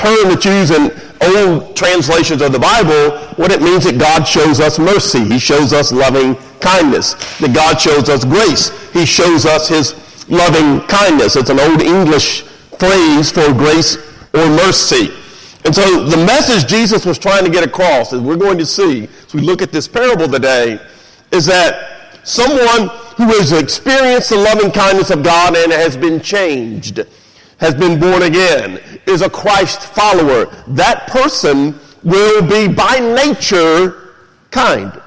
term that's used in old translations of the Bible, what it means that God shows us mercy. He shows us loving kindness. That God shows us grace. He shows us his loving kindness. It's an old English phrase for grace or mercy. And so the message Jesus was trying to get across, as we're going to see as we look at this parable today, is that someone who has experienced the loving kindness of God and has been changed, has been born again, is a Christ follower, that person will be by nature kind.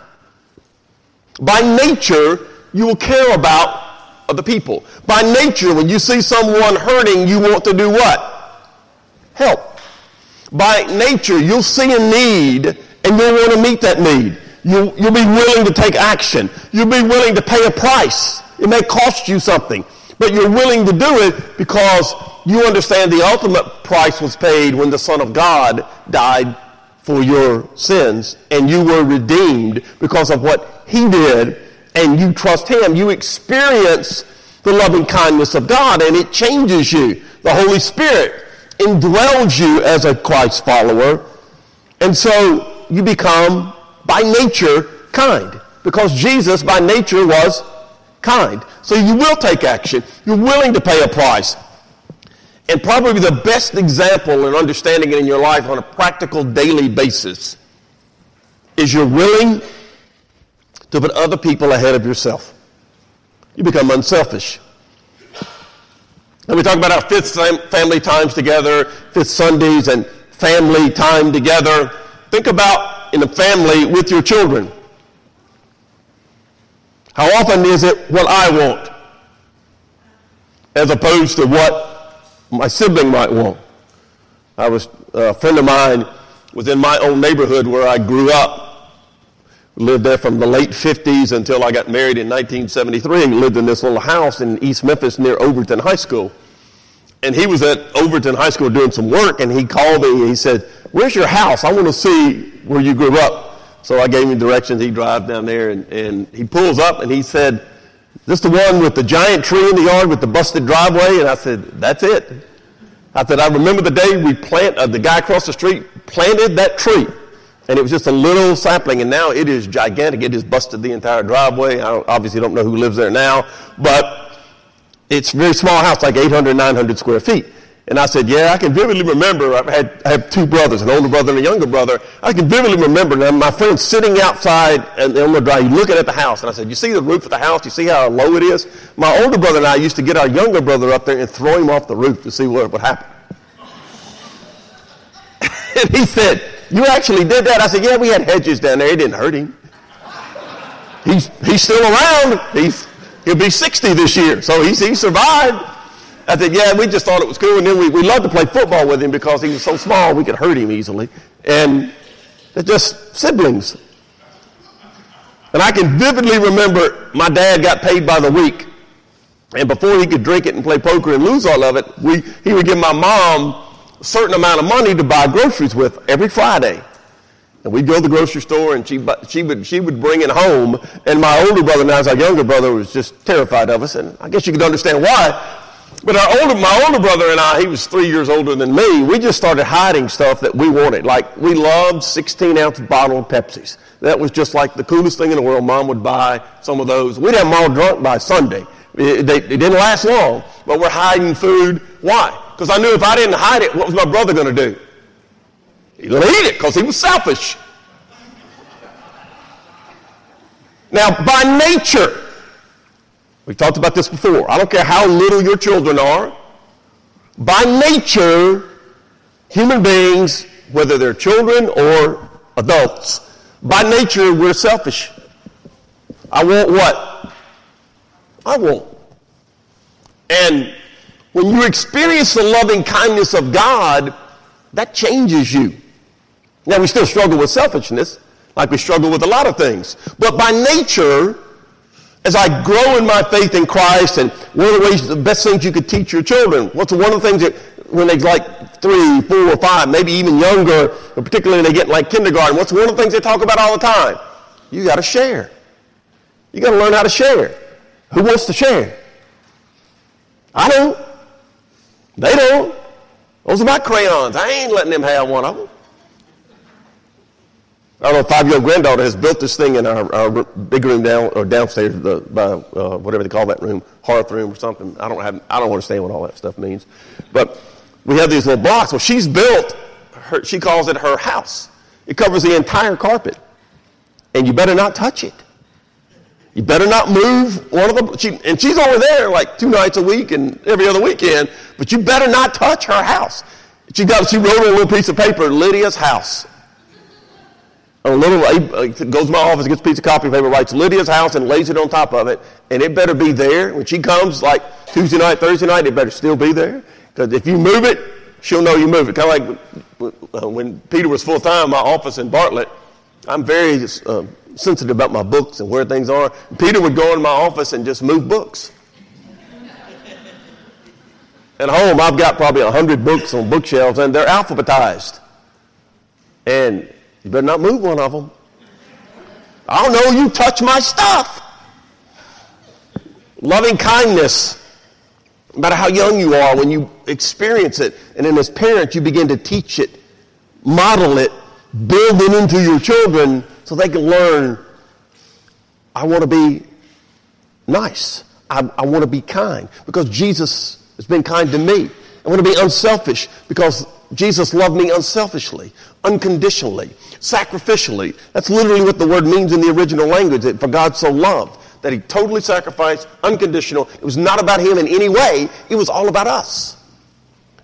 By nature, you will care about other people. By nature, when you see someone hurting, you want to do what? Help. By nature, you'll see a need and you'll want to meet that need. You'll, you'll be willing to take action. You'll be willing to pay a price. It may cost you something, but you're willing to do it because you understand the ultimate price was paid when the Son of God died for your sins and you were redeemed because of what he did and you trust him. You experience the loving kindness of God and it changes you. The Holy Spirit indwells you as a Christ follower and so you become by nature kind because Jesus by nature was kind. So you will take action. You're willing to pay a price. And probably the best example in understanding it in your life on a practical daily basis is you're willing to put other people ahead of yourself. You become unselfish. And we talk about our fifth family times together, fifth Sundays and family time together. Think about in a family with your children. How often is it what I want as opposed to what my sibling might want. I was, a friend of mine was in my own neighborhood where I grew up. Lived there from the late 50s until I got married in 1973 and lived in this little house in East Memphis near Overton High School. And he was at Overton High School doing some work and he called me and he said, where's your house? I want to see where you grew up. So I gave him directions. He drives down there and, and he pulls up and he said, this the one with the giant tree in the yard with the busted driveway? And I said, that's it. I said, I remember the day we plant, uh, the guy across the street planted that tree. And it was just a little sapling, and now it is gigantic. It has busted the entire driveway. I don't, obviously don't know who lives there now, but it's a very small house, like 800, 900 square feet. And I said, yeah, I can vividly remember, I've had, I have two brothers, an older brother and a younger brother. I can vividly remember now my friend sitting outside on the drive, looking at the house. And I said, you see the roof of the house? You see how low it is? My older brother and I used to get our younger brother up there and throw him off the roof to see what would happen. and he said, you actually did that? I said, yeah, we had hedges down there. It didn't hurt him. He's, he's still around. He's, he'll be 60 this year. So he's, he survived. I said, yeah, we just thought it was cool. And then we, we loved to play football with him because he was so small we could hurt him easily. And they're just siblings. And I can vividly remember my dad got paid by the week. And before he could drink it and play poker and lose all of it, we, he would give my mom a certain amount of money to buy groceries with every Friday. And we'd go to the grocery store and she, she, would, she would bring it home. And my older brother, now as our younger brother, was just terrified of us. And I guess you could understand why. But our older, my older brother and I, he was three years older than me, we just started hiding stuff that we wanted. Like, we loved 16 ounce bottle of Pepsis. That was just like the coolest thing in the world. Mom would buy some of those. We'd have them all drunk by Sunday. It, they, it didn't last long, but we're hiding food. Why? Because I knew if I didn't hide it, what was my brother going to do? He's going to eat it because he was selfish. Now, by nature, We've talked about this before. I don't care how little your children are. By nature, human beings, whether they're children or adults, by nature, we're selfish. I want what? I want. And when you experience the loving kindness of God, that changes you. Now, we still struggle with selfishness, like we struggle with a lot of things. But by nature, as I grow in my faith in Christ, and one of the ways, the best things you could teach your children, what's one of the things that when they're like three, four, or five, maybe even younger, particularly when they get like kindergarten, what's one of the things they talk about all the time? You got to share. You got to learn how to share. Who wants to share? I don't. They don't. Those are my crayons. I ain't letting them have one of them. I don't know, five-year-old granddaughter has built this thing in our, our big room down or downstairs, the, by uh, whatever they call that room, hearth room or something. I don't have, I don't understand what all that stuff means, but we have these little blocks. Well, she's built, her, she calls it her house. It covers the entire carpet, and you better not touch it. You better not move one of the, she, and she's over there like two nights a week and every other weekend, but you better not touch her house. She got, she wrote on a little piece of paper, Lydia's house. A little, goes to my office, gets a piece of copy paper, writes Lydia's house and lays it on top of it, and it better be there. When she comes, like Tuesday night, Thursday night, it better still be there. Because if you move it, she'll know you move it. Kind of like uh, when Peter was full time, my office in Bartlett, I'm very uh, sensitive about my books and where things are. Peter would go in my office and just move books. At home, I've got probably 100 books on bookshelves, and they're alphabetized. And you better not move one of them. I don't know, you touch my stuff. Loving kindness, no matter how young you are, when you experience it, and then as parents, you begin to teach it, model it, build it into your children so they can learn I want to be nice. I, I want to be kind because Jesus has been kind to me. I want to be unselfish because Jesus loved me unselfishly, unconditionally, sacrificially. That's literally what the word means in the original language, that for God so loved, that he totally sacrificed, unconditional. It was not about him in any way. It was all about us.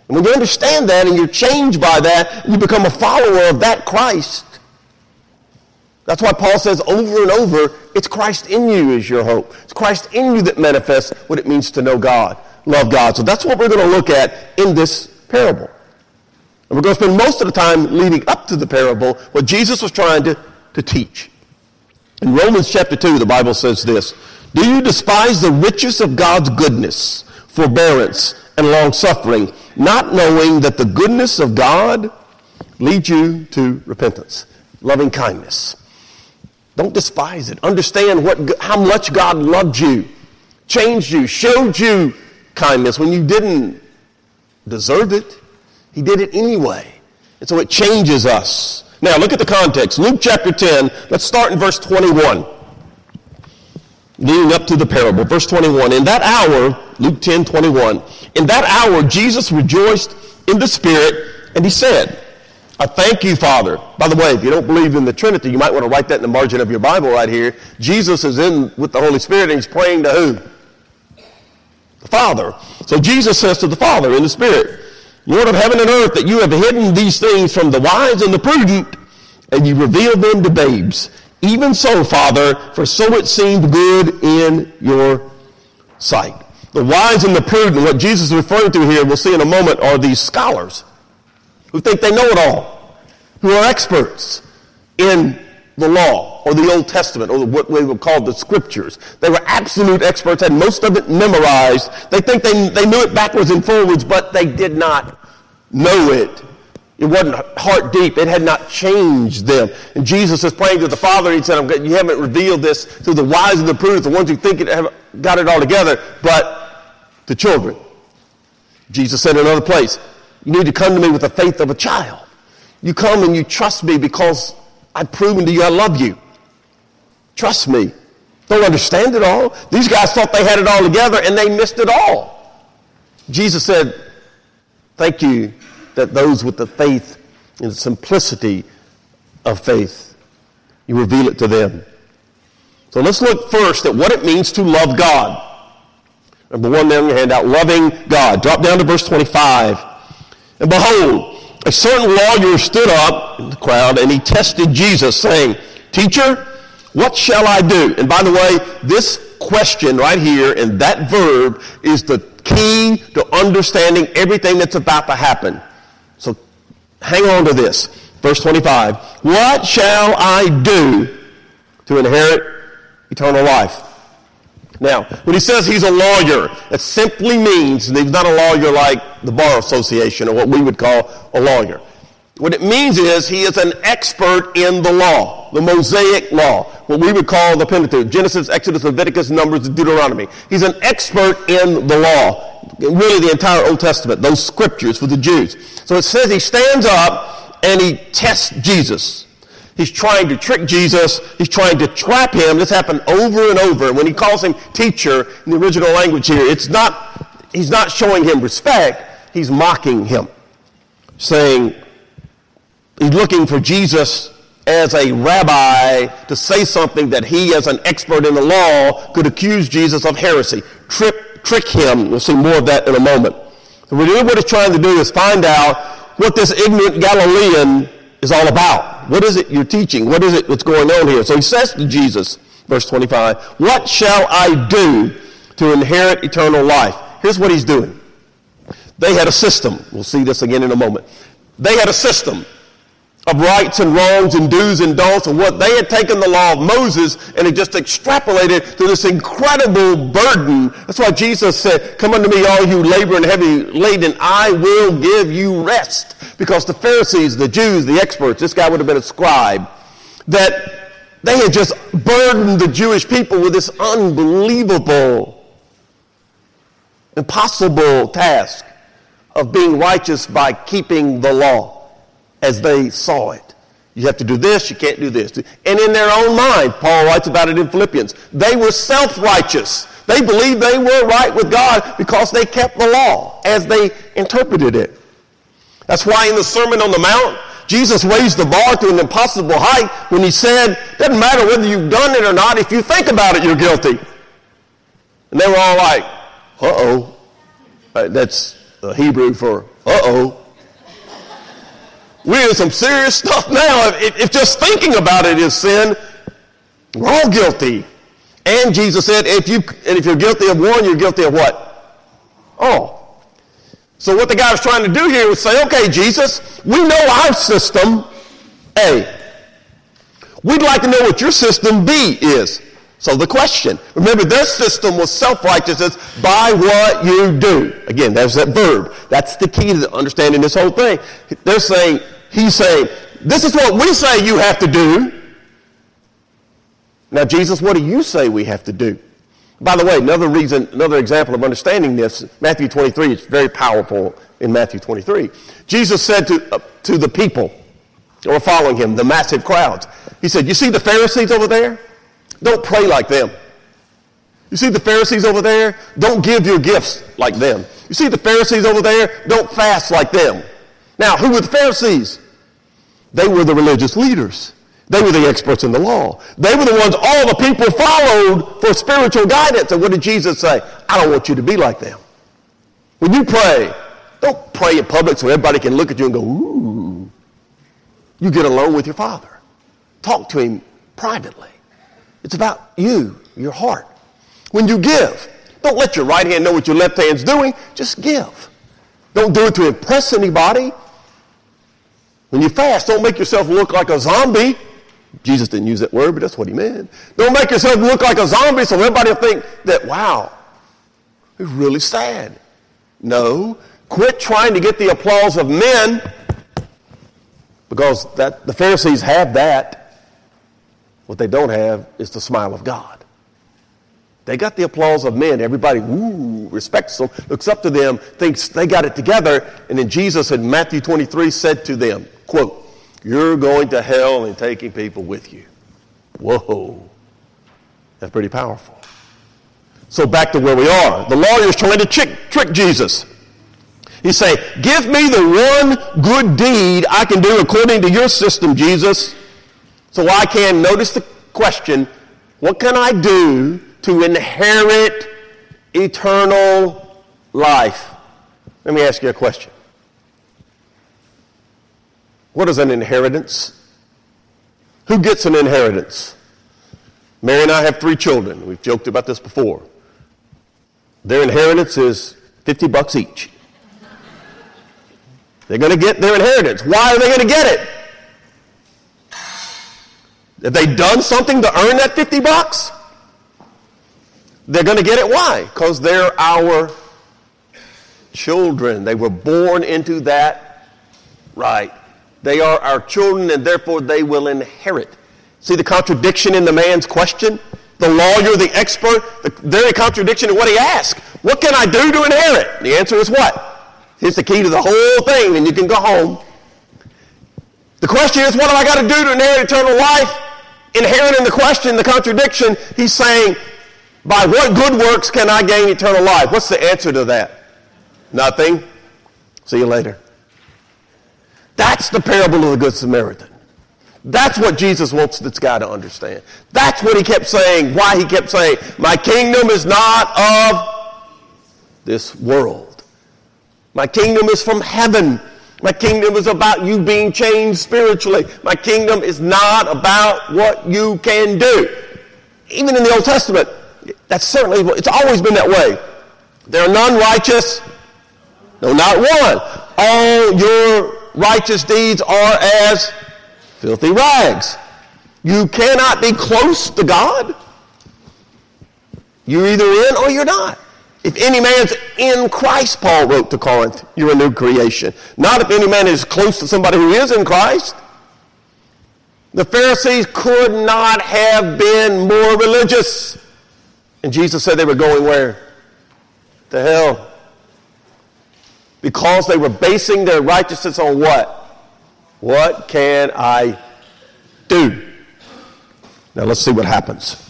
And when you understand that and you're changed by that, you become a follower of that Christ, that's why Paul says over and over, it's Christ in you is your hope. It's Christ in you that manifests what it means to know God, love God. So that's what we're going to look at in this parable. And we're going to spend most of the time leading up to the parable, what Jesus was trying to, to teach. In Romans chapter 2, the Bible says this, Do you despise the riches of God's goodness, forbearance, and long-suffering, not knowing that the goodness of God leads you to repentance, loving kindness? Don't despise it. Understand what, how much God loved you, changed you, showed you kindness when you didn't deserve it. He did it anyway. And so it changes us. Now look at the context. Luke chapter 10, let's start in verse 21. Leading up to the parable. Verse 21. In that hour, Luke 10, 21, in that hour Jesus rejoiced in the Spirit, and he said, I thank you, Father. By the way, if you don't believe in the Trinity, you might want to write that in the margin of your Bible right here. Jesus is in with the Holy Spirit and he's praying to who? The Father. So Jesus says to the Father in the Spirit, Lord of heaven and earth, that you have hidden these things from the wise and the prudent, and you revealed them to babes. Even so, Father, for so it seemed good in your sight. The wise and the prudent, what Jesus is referring to here, we'll see in a moment, are these scholars who think they know it all, who are experts in the law or the Old Testament or what we would call the scriptures. They were absolute experts, had most of it memorized. They think they, they knew it backwards and forwards, but they did not know it. It wasn't heart deep. It had not changed them. And Jesus is praying to the Father. He said, you haven't revealed this to the wise and the prudent, the ones who think it have got it all together, but the children. Jesus said in another place, you need to come to me with the faith of a child. You come and you trust me because I've proven to you I love you. Trust me. Don't understand it all. These guys thought they had it all together and they missed it all. Jesus said, Thank you that those with the faith and the simplicity of faith, you reveal it to them. So let's look first at what it means to love God. Number one there on your handout, loving God. Drop down to verse 25. And behold, a certain lawyer stood up in the crowd and he tested Jesus, saying, Teacher, what shall I do? And by the way, this question right here and that verb is the key to understanding everything that's about to happen. So hang on to this. Verse 25. What shall I do to inherit eternal life? Now, when he says he's a lawyer, it simply means, and he's not a lawyer like the Bar Association or what we would call a lawyer. What it means is he is an expert in the law, the Mosaic law, what we would call the Pentateuch, Genesis, Exodus, Leviticus, Numbers, Deuteronomy. He's an expert in the law, really the entire Old Testament, those scriptures for the Jews. So it says he stands up and he tests Jesus. He's trying to trick Jesus. He's trying to trap him. This happened over and over. When he calls him teacher in the original language here, it's not, he's not showing him respect. He's mocking him, saying, He's looking for Jesus as a rabbi to say something that he, as an expert in the law, could accuse Jesus of heresy, trip, trick him. We'll see more of that in a moment. So what he's trying to do is find out what this ignorant Galilean is all about. What is it you're teaching? What is it that's going on here? So he says to Jesus, verse 25, What shall I do to inherit eternal life? Here's what he's doing. They had a system. We'll see this again in a moment. They had a system of rights and wrongs and do's and don'ts and what they had taken the law of Moses and had just extrapolated to this incredible burden. That's why Jesus said, come unto me all you labor and heavy laden, I will give you rest. Because the Pharisees, the Jews, the experts, this guy would have been a scribe, that they had just burdened the Jewish people with this unbelievable, impossible task of being righteous by keeping the law as they saw it. You have to do this, you can't do this. And in their own mind, Paul writes about it in Philippians, they were self-righteous. They believed they were right with God because they kept the law as they interpreted it. That's why in the Sermon on the Mount, Jesus raised the bar to an impossible height when he said, doesn't matter whether you've done it or not, if you think about it, you're guilty. And they were all like, uh-oh. Uh, that's Hebrew for uh-oh. We're in some serious stuff now. If, if just thinking about it is sin, we're all guilty. And Jesus said, if you and if you're guilty of one, you're guilty of what? Oh. So what the guy was trying to do here was say, okay, Jesus, we know our system A. We'd like to know what your system B is. So the question, remember their system was self-righteousness by what you do. Again, there's that verb. That's the key to understanding this whole thing. They're saying, he's saying, this is what we say you have to do. Now, Jesus, what do you say we have to do? By the way, another reason, another example of understanding this, Matthew 23 is very powerful in Matthew 23. Jesus said to, uh, to the people who were following him, the massive crowds, he said, you see the Pharisees over there? Don't pray like them. You see the Pharisees over there? Don't give your gifts like them. You see the Pharisees over there? Don't fast like them. Now, who were the Pharisees? They were the religious leaders. They were the experts in the law. They were the ones all the people followed for spiritual guidance. And what did Jesus say? I don't want you to be like them. When you pray, don't pray in public so everybody can look at you and go, ooh. You get alone with your Father. Talk to Him privately. It's about you, your heart. When you give, don't let your right hand know what your left hand's doing. Just give. Don't do it to impress anybody. When you fast, don't make yourself look like a zombie. Jesus didn't use that word, but that's what he meant. Don't make yourself look like a zombie so everybody will think that, wow, he's really sad. No. Quit trying to get the applause of men because that, the Pharisees have that. What they don't have is the smile of God. They got the applause of men. Everybody, woo, respects them, looks up to them, thinks they got it together. And then Jesus in Matthew 23 said to them, quote, you're going to hell and taking people with you. Whoa. That's pretty powerful. So back to where we are. The lawyer's trying to trick, trick Jesus. He's saying, give me the one good deed I can do according to your system, Jesus. So I can, notice the question, what can I do to inherit eternal life? Let me ask you a question. What is an inheritance? Who gets an inheritance? Mary and I have three children. We've joked about this before. Their inheritance is 50 bucks each. They're going to get their inheritance. Why are they going to get it? Have they done something to earn that 50 bucks? They're going to get it. Why? Because they're our children. They were born into that right. They are our children, and therefore they will inherit. See the contradiction in the man's question? The lawyer, the expert, the very contradiction in what he asked. What can I do to inherit? The answer is what? Here's the key to the whole thing, and you can go home. The question is, what have I got to do to inherit eternal life? Inherent in the question, the contradiction, he's saying, by what good works can I gain eternal life? What's the answer to that? Nothing. See you later. That's the parable of the Good Samaritan. That's what Jesus wants this guy to understand. That's what he kept saying, why he kept saying, My kingdom is not of this world. My kingdom is from heaven. My kingdom is about you being changed spiritually. My kingdom is not about what you can do. Even in the Old Testament, that's certainly, it's always been that way. There are none righteous, no, not one. All your righteous deeds are as filthy rags. You cannot be close to God. You're either in or you're not. If any man's in Christ, Paul wrote to Corinth, you're a new creation. Not if any man is close to somebody who is in Christ. The Pharisees could not have been more religious. And Jesus said they were going where? To hell. Because they were basing their righteousness on what? What can I do? Now let's see what happens.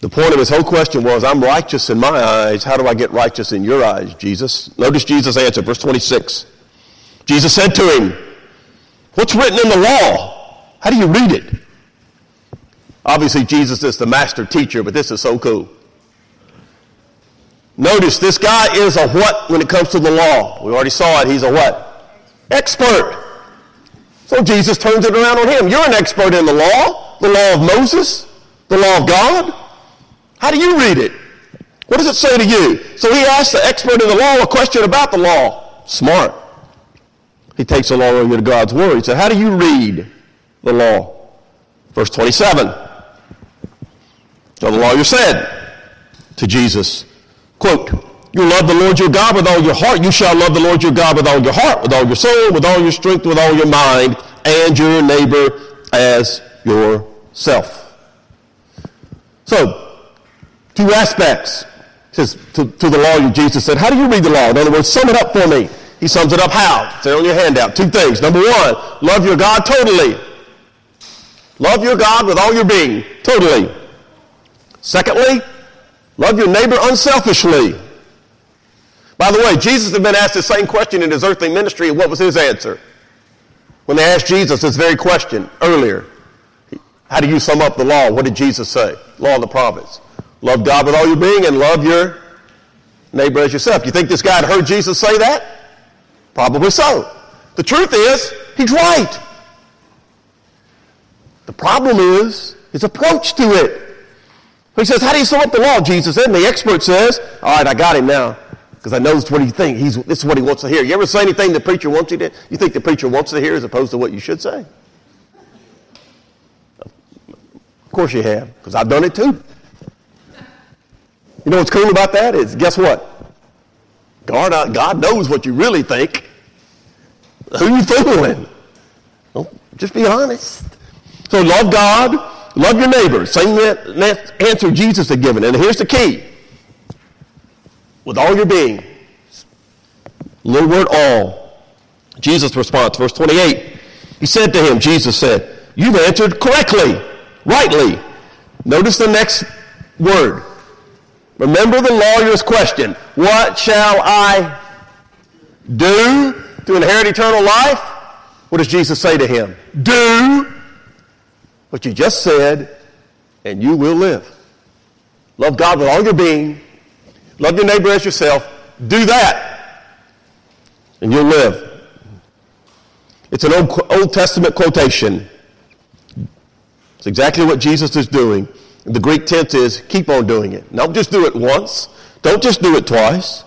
The point of his whole question was, I'm righteous in my eyes. How do I get righteous in your eyes, Jesus? Notice Jesus' answer, verse 26. Jesus said to him, What's written in the law? How do you read it? Obviously, Jesus is the master teacher, but this is so cool. Notice this guy is a what when it comes to the law? We already saw it. He's a what? Expert. So Jesus turns it around on him. You're an expert in the law, the law of Moses, the law of God. How do you read it? What does it say to you? So he asks the expert in the law a question about the law. Smart. He takes the law over to God's word. He said, How do you read the law? Verse 27. So the lawyer said to Jesus, Quote, you love the Lord your God with all your heart. You shall love the Lord your God with all your heart, with all your soul, with all your strength, with all your mind, and your neighbor as yourself. So, two aspects. Says to, to the lawyer, Jesus said, How do you read the law? In other words, sum it up for me. He sums it up how? There on your handout. Two things. Number one, love your God totally. Love your God with all your being, totally. Secondly, Love your neighbor unselfishly. By the way, Jesus had been asked the same question in his earthly ministry, and what was his answer? When they asked Jesus this very question earlier, how do you sum up the law? What did Jesus say? Law of the prophets. Love God with all your being and love your neighbor as yourself. You think this guy had heard Jesus say that? Probably so. The truth is, he's right. The problem is his approach to it. He says, How do you sum up the law? Jesus and the expert says, All right, I got him now. Because I know this is what he thinks. He's, this is what he wants to hear. You ever say anything the preacher wants you to You think the preacher wants to hear as opposed to what you should say? Of course you have, because I've done it too. You know what's cool about that is, guess what? God, uh, God knows what you really think. Who you fooling? Well, just be honest. So love God Love your neighbor. Same answer Jesus had given. And here's the key. With all your being. Little word all. Jesus' response, verse 28. He said to him, Jesus said, You've answered correctly, rightly. Notice the next word. Remember the lawyer's question. What shall I do to inherit eternal life? What does Jesus say to him? Do what you just said, and you will live. Love God with all your being. Love your neighbor as yourself. Do that, and you'll live. It's an Old, Old Testament quotation. It's exactly what Jesus is doing. The Greek tense is keep on doing it. Don't just do it once. Don't just do it twice.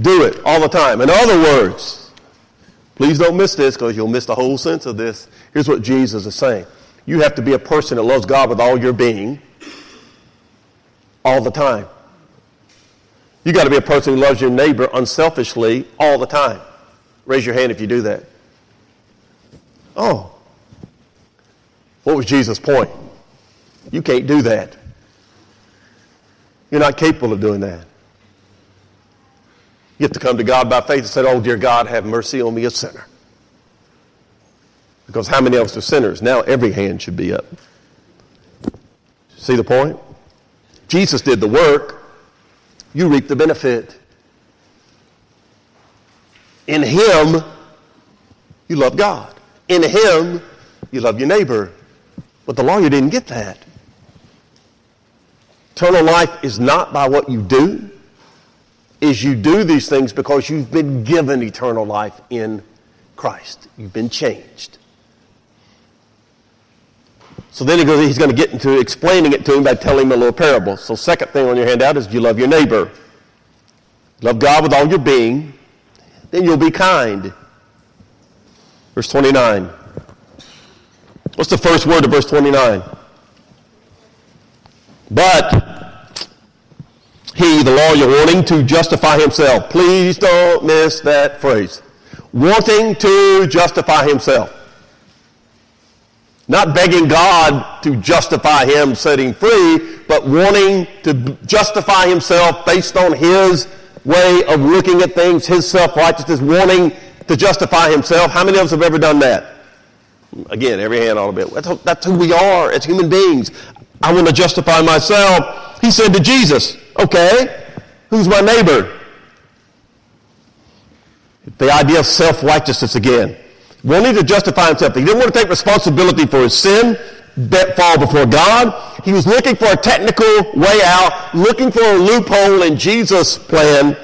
Do it all the time. In other words, please don't miss this because you'll miss the whole sense of this. Here's what Jesus is saying you have to be a person that loves God with all your being all the time. You got to be a person who loves your neighbor unselfishly all the time. Raise your hand if you do that. Oh. What was Jesus' point? You can't do that. You're not capable of doing that. You have to come to God by faith and say, Oh, dear God, have mercy on me, a sinner. Because how many of us are sinners? Now every hand should be up. See the point? Jesus did the work. You reap the benefit. In Him, you love God. In Him, you love your neighbor. But the lawyer didn't get that. Eternal life is not by what you do, is you do these things because you've been given eternal life in Christ. You've been changed. So then he goes, he's going to get into explaining it to him by telling him a little parable. So second thing on your handout is you love your neighbor. Love God with all your being. Then you'll be kind. Verse 29. What's the first word of verse 29? But he, the lawyer, wanting to justify himself. Please don't miss that phrase. Wanting to justify himself. Not begging God to justify him setting free, but wanting to justify himself based on his way of looking at things, his self-righteousness, wanting to justify himself. How many of us have ever done that? Again, every hand on a bit. That's, that's who we are as human beings. I want to justify myself. He said to Jesus, okay, who's my neighbor? The idea of self-righteousness again wanting to justify himself. He didn't want to take responsibility for his sin, fall before God. He was looking for a technical way out, looking for a loophole in Jesus' plan.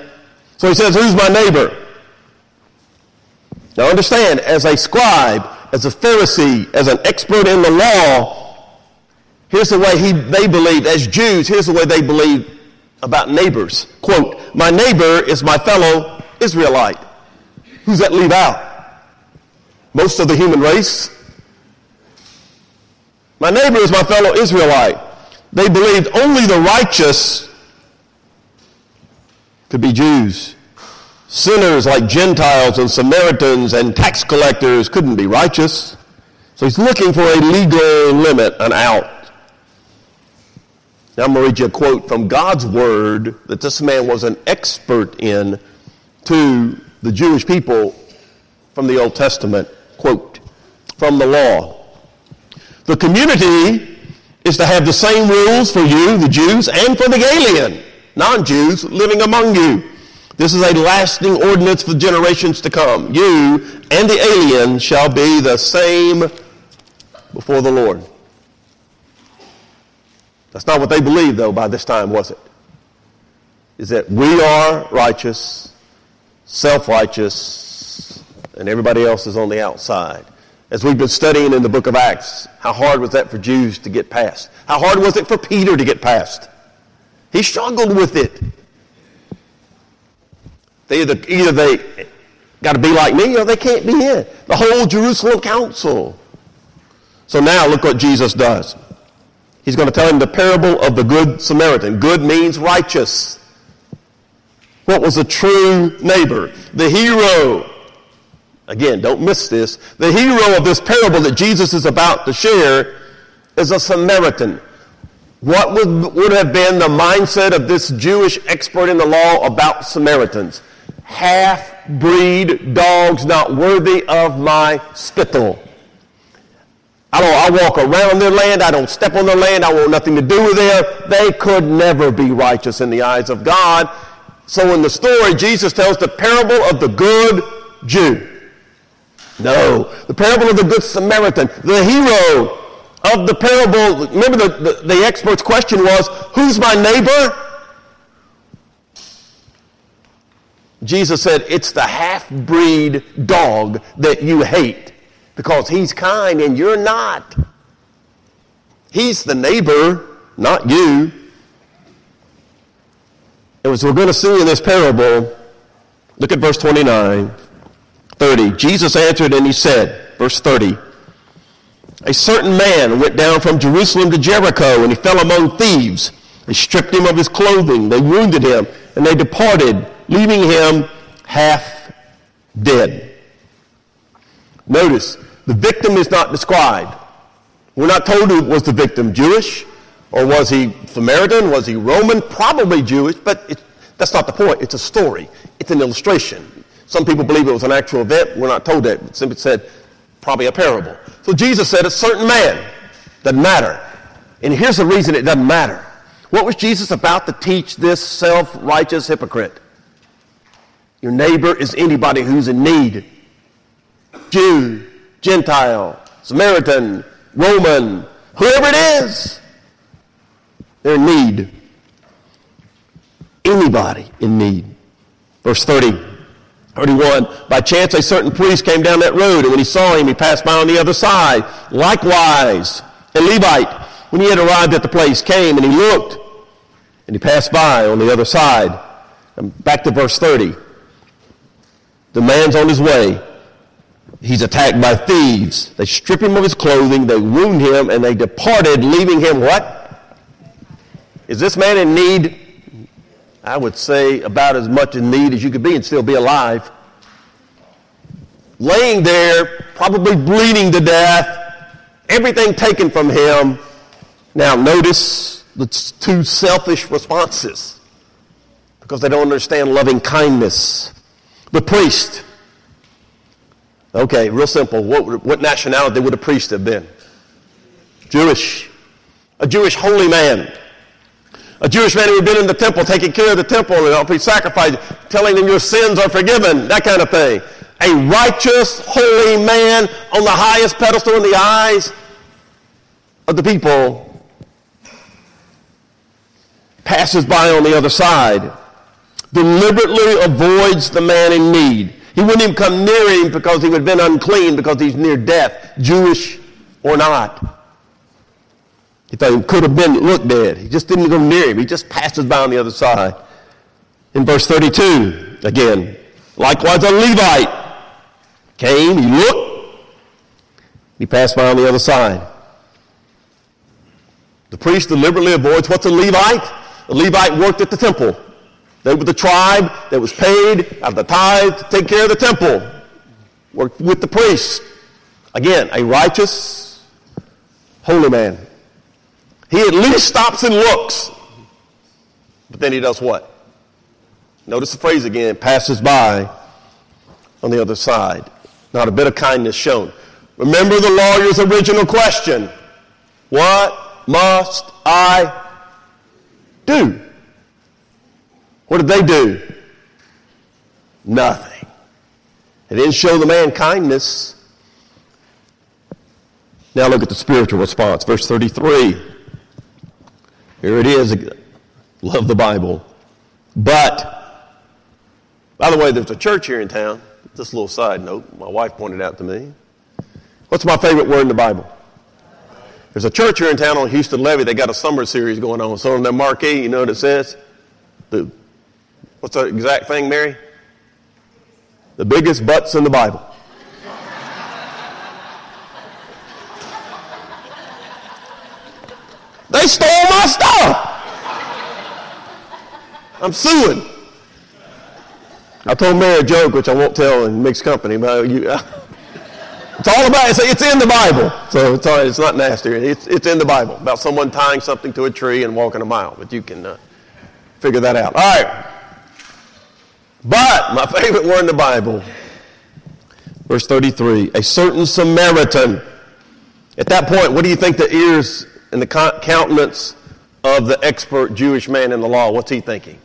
So he says, who's my neighbor? Now understand, as a scribe, as a Pharisee, as an expert in the law, here's the way he, they believed, as Jews, here's the way they believed about neighbors. Quote, my neighbor is my fellow Israelite. Who's that leave out? Most of the human race. My neighbor is my fellow Israelite. They believed only the righteous could be Jews. Sinners like Gentiles and Samaritans and tax collectors couldn't be righteous. So he's looking for a legal limit, an out. Now I'm going to read you a quote from God's word that this man was an expert in to the Jewish people from the Old Testament quote, from the law. The community is to have the same rules for you, the Jews, and for the alien, non-Jews, living among you. This is a lasting ordinance for generations to come. You and the alien shall be the same before the Lord. That's not what they believed, though, by this time, was it? Is that we are righteous, self-righteous, and everybody else is on the outside. As we've been studying in the book of Acts, how hard was that for Jews to get past? How hard was it for Peter to get past? He struggled with it. They either, either they got to be like me or they can't be in. The whole Jerusalem council. So now look what Jesus does. He's going to tell him the parable of the Good Samaritan. Good means righteous. What was a true neighbor? The hero Again, don't miss this. The hero of this parable that Jesus is about to share is a Samaritan. What would, would have been the mindset of this Jewish expert in the law about Samaritans? Half-breed dogs not worthy of my spittle. I don't, I walk around their land. I don't step on their land. I want nothing to do with them. They could never be righteous in the eyes of God. So in the story, Jesus tells the parable of the good Jew. No. The parable of the Good Samaritan, the hero of the parable, remember the, the, the expert's question was, who's my neighbor? Jesus said, it's the half-breed dog that you hate because he's kind and you're not. He's the neighbor, not you. And as we're going to see in this parable, look at verse 29. 30. Jesus answered and he said, verse 30, A certain man went down from Jerusalem to Jericho, and he fell among thieves. They stripped him of his clothing, they wounded him, and they departed, leaving him half dead. Notice, the victim is not described. We're not told who was the victim, Jewish, or was he Samaritan, was he Roman? Probably Jewish, but that's not the point. It's a story. It's an illustration. Some people believe it was an actual event. We're not told that. It simply said probably a parable. So Jesus said a certain man. Doesn't matter. And here's the reason it doesn't matter. What was Jesus about to teach this self-righteous hypocrite? Your neighbor is anybody who's in need. Jew, Gentile, Samaritan, Roman, whoever it is. They're in need. Anybody in need. Verse 30, 31. By chance a certain priest came down that road, and when he saw him, he passed by on the other side. Likewise, a Levite, when he had arrived at the place, came and he looked, and he passed by on the other side. And back to verse 30. The man's on his way. He's attacked by thieves. They strip him of his clothing, they wound him, and they departed, leaving him what? Is this man in need? I would say about as much in need as you could be and still be alive. Laying there, probably bleeding to death, everything taken from him. Now, notice the two selfish responses because they don't understand loving kindness. The priest. Okay, real simple. What, what nationality would a priest have been? Jewish. A Jewish holy man a Jewish man who had been in the temple, taking care of the temple and offering sacrifice, telling them your sins are forgiven, that kind of thing. A righteous, holy man on the highest pedestal in the eyes of the people passes by on the other side, deliberately avoids the man in need. He wouldn't even come near him because he would have been unclean because he's near death, Jewish or not. He thought he could have been looked dead. He just didn't go near him. He just passes by on the other side. In verse 32, again, likewise a Levite came, he looked, he passed by on the other side. The priest deliberately avoids what's a Levite? The Levite worked at the temple. They were the tribe that was paid out of the tithe to take care of the temple. Worked with the priest. Again, a righteous, holy man. He at least stops and looks. But then he does what? Notice the phrase again passes by on the other side. Not a bit of kindness shown. Remember the lawyer's original question What must I do? What did they do? Nothing. They didn't show the man kindness. Now look at the spiritual response. Verse 33. Here it is. Love the Bible. But, by the way, there's a church here in town. Just a little side note. My wife pointed out to me. What's my favorite word in the Bible? There's a church here in town on Houston Levee. They got a summer series going on. So on their marquee, you know what it says? The, what's the exact thing, Mary? The biggest butts in the Bible. They stole my stuff. I'm suing. I told Mary a joke, which I won't tell in mixed company, but you, uh, it's all about, it's, it's, in the Bible. So it's, all, it's not nasty. It's, it's in the Bible about someone tying something to a tree and walking a mile. But you can uh, figure that out. All right. But my favorite word in the Bible, verse 33, a certain Samaritan. At that point, what do you think the ears in the countenance of the expert Jewish man in the law, what's he thinking?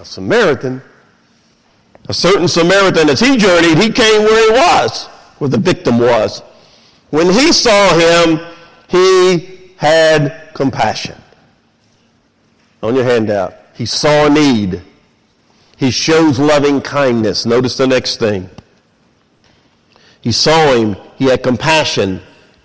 A Samaritan, a certain Samaritan, as he journeyed, he came where he was, where the victim was. When he saw him, he had compassion. On your handout, he saw a need. He shows loving kindness. Notice the next thing. He saw him, he had compassion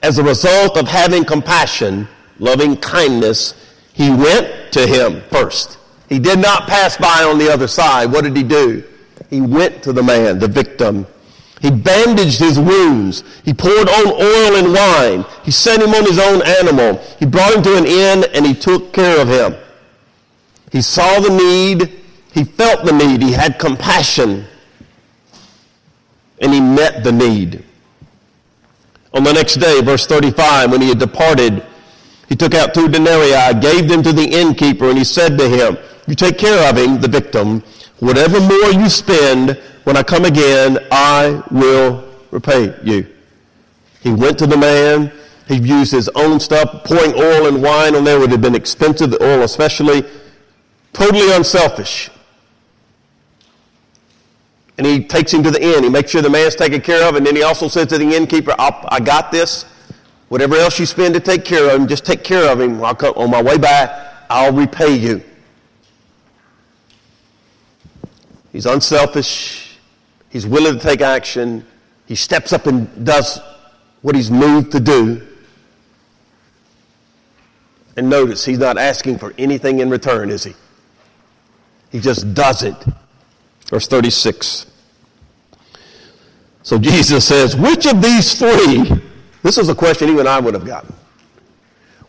as a result of having compassion, loving kindness, he went to him first. He did not pass by on the other side. What did he do? He went to the man, the victim. He bandaged his wounds. He poured on oil and wine. He sent him on his own animal. He brought him to an inn and he took care of him. He saw the need. He felt the need. He had compassion. and he met the need. On the next day, verse 35, when he had departed, he took out two denarii, gave them to the innkeeper, and he said to him, You take care of him, the victim. Whatever more you spend, when I come again, I will repay you. He went to the man. He used his own stuff, pouring oil and wine on there would have been expensive, the oil especially. Totally unselfish. And he takes him to the inn. He makes sure the man's taken care of, and then he also says to the innkeeper, I got this. Whatever else you spend to take care of him, just take care of him. Come, on my way back, I'll repay you. He's unselfish. He's willing to take action. He steps up and does what he's moved to do. And notice, he's not asking for anything in return, is he? He just does it. Verse 36. So Jesus says, which of these three, this is a question even I would have gotten.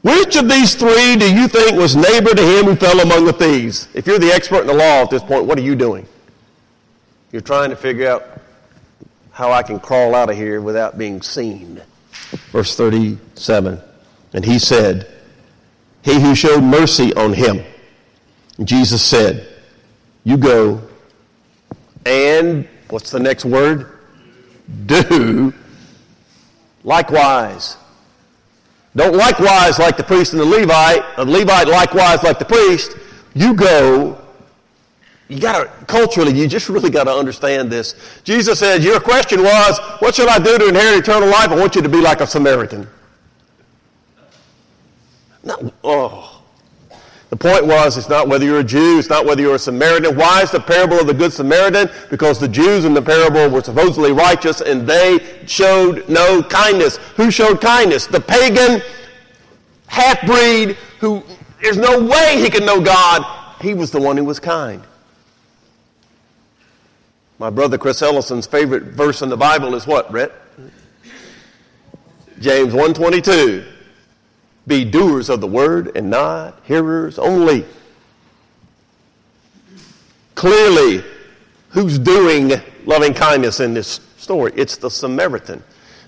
Which of these three do you think was neighbor to him who fell among the thieves? If you're the expert in the law at this point, what are you doing? You're trying to figure out how I can crawl out of here without being seen. Verse 37. And he said, He who showed mercy on him. Jesus said, You go and, what's the next word? Do likewise. Don't likewise like the priest and the Levite, a Levite likewise like the priest. You go you gotta, culturally, you just really gotta understand this. Jesus said, your question was, what should I do to inherit eternal life? I want you to be like a Samaritan. No, oh. The point was, it's not whether you're a Jew, it's not whether you're a Samaritan. Why is the parable of the Good Samaritan? Because the Jews in the parable were supposedly righteous and they showed no kindness. Who showed kindness? The pagan half-breed who, there's no way he could know God. He was the one who was kind. My brother Chris Ellison's favorite verse in the Bible is what, Brett? James 122. Be doers of the word and not hearers only. Clearly, who's doing loving kindness in this story? It's the Samaritan.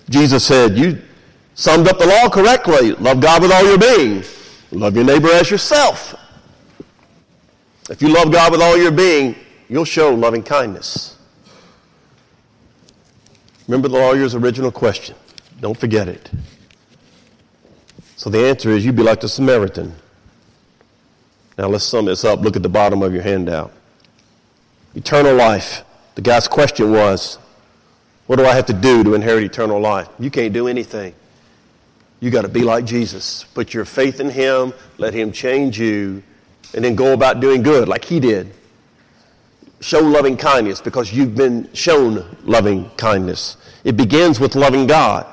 Jesus said, You summed up the law correctly. Love God with all your being. Love your neighbor as yourself. If you love God with all your being, you'll show loving kindness. Remember the lawyer's original question. Don't forget it. So the answer is you'd be like the Samaritan. Now let's sum this up. Look at the bottom of your handout. Eternal life. The guy's question was, what do I have to do to inherit eternal life? You can't do anything. You got to be like Jesus. Put your faith in him, let him change you, and then go about doing good like he did show loving kindness because you've been shown loving kindness. It begins with loving God.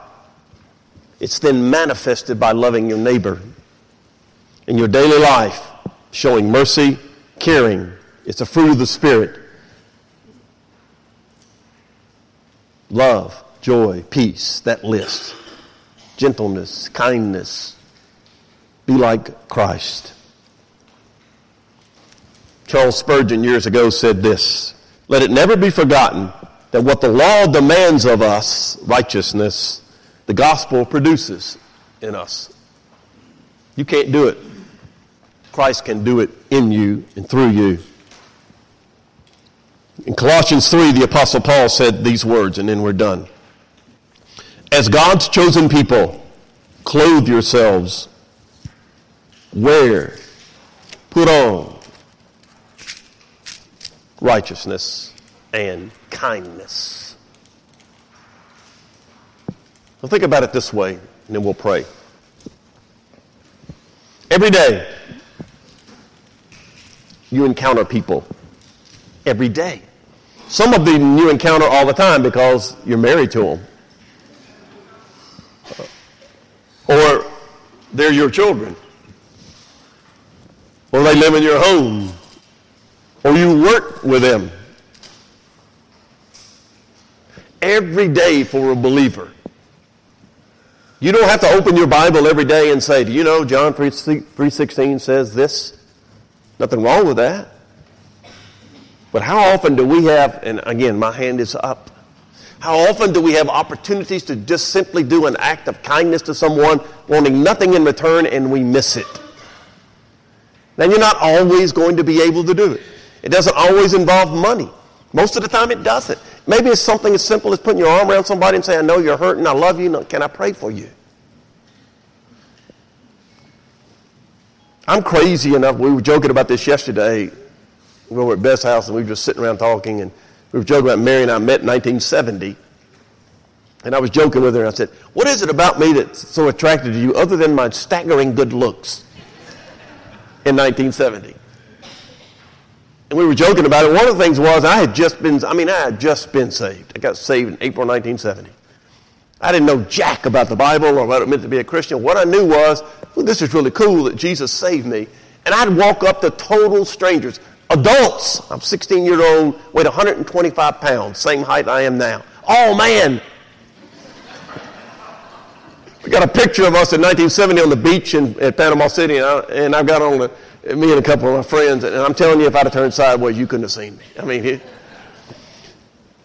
It's then manifested by loving your neighbor. In your daily life, showing mercy, caring. It's a fruit of the Spirit. Love, joy, peace, that list. Gentleness, kindness. Be like Christ. Charles Spurgeon years ago said this Let it never be forgotten that what the law demands of us, righteousness, the gospel produces in us. You can't do it. Christ can do it in you and through you. In Colossians 3, the Apostle Paul said these words, and then we're done. As God's chosen people, clothe yourselves, wear, put on righteousness, and kindness. Well, think about it this way, and then we'll pray. Every day, you encounter people. Every day. Some of them you encounter all the time because you're married to them. Or they're your children. Or they live in your home or you work with them. Every day for a believer. You don't have to open your Bible every day and say, do you know John 3.16 says this? Nothing wrong with that. But how often do we have, and again, my hand is up, How often do we have opportunities to just simply do an act of kindness to someone, wanting nothing in return, and we miss it? Then you're not always going to be able to do it. It doesn't always involve money. Most of the time it doesn't. Maybe it's something as simple as putting your arm around somebody and saying, I know you're hurting, I love you, can I pray for you? I'm crazy enough, we were joking about this yesterday. We were at Beth's house and we were just sitting around talking and we were joking about Mary and I met in 1970. And I was joking with her and I said, What is it about me that's so attracted to you other than my staggering good looks in 1970? And we were joking about it. One of the things was I had just been, I mean, I had just been saved. I got saved in April 1970. I didn't know jack about the Bible or what it meant to be a Christian. What I knew was, well, this is really cool that Jesus saved me. And I'd walk up to total strangers, adults. I'm 16 years old, weighed 125 pounds, same height I am now. Oh man! We got a picture of us in 1970 on the beach in, in Panama City, and, I, and I've got on the, me and a couple of my friends, and I'm telling you, if I'd have turned sideways, you couldn't have seen me. I mean, it,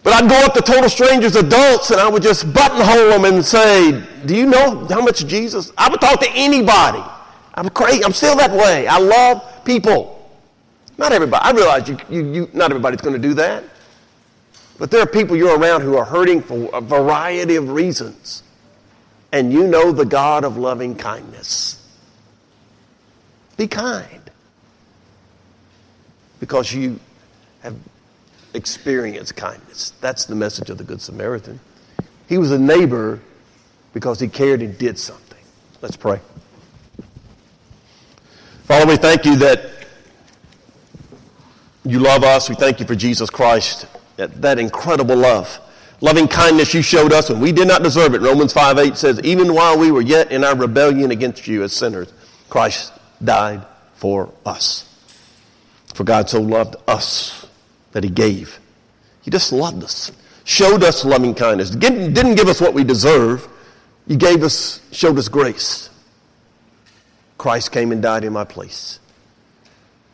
but I'd go up to total strangers, adults, and I would just buttonhole them and say, Do you know how much Jesus? I would talk to anybody. I'm crazy. I'm still that way. I love people. Not everybody. I realize you, you, you, not everybody's going to do that. But there are people you're around who are hurting for a variety of reasons. And you know the God of loving kindness. Be kind because you have experienced kindness. That's the message of the Good Samaritan. He was a neighbor because he cared and did something. Let's pray. Father, we thank you that you love us. We thank you for Jesus Christ, that, that incredible love. Loving kindness you showed us when we did not deserve it. Romans 5 8 says, Even while we were yet in our rebellion against you as sinners, Christ died for us. For God so loved us that he gave. He just loved us, showed us loving kindness, didn't give us what we deserve. He gave us, showed us grace. Christ came and died in my place.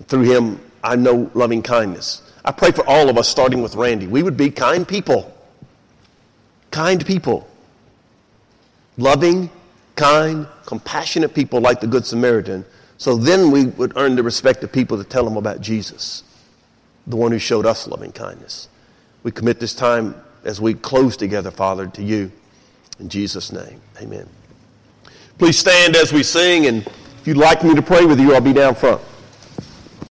Through him, I know loving kindness. I pray for all of us, starting with Randy. We would be kind people. Kind people. Loving, kind, compassionate people like the Good Samaritan so then we would earn the respect of people to tell them about Jesus, the one who showed us loving kindness. We commit this time as we close together, Father, to you. In Jesus' name, amen. Please stand as we sing, and if you'd like me to pray with you, I'll be down front.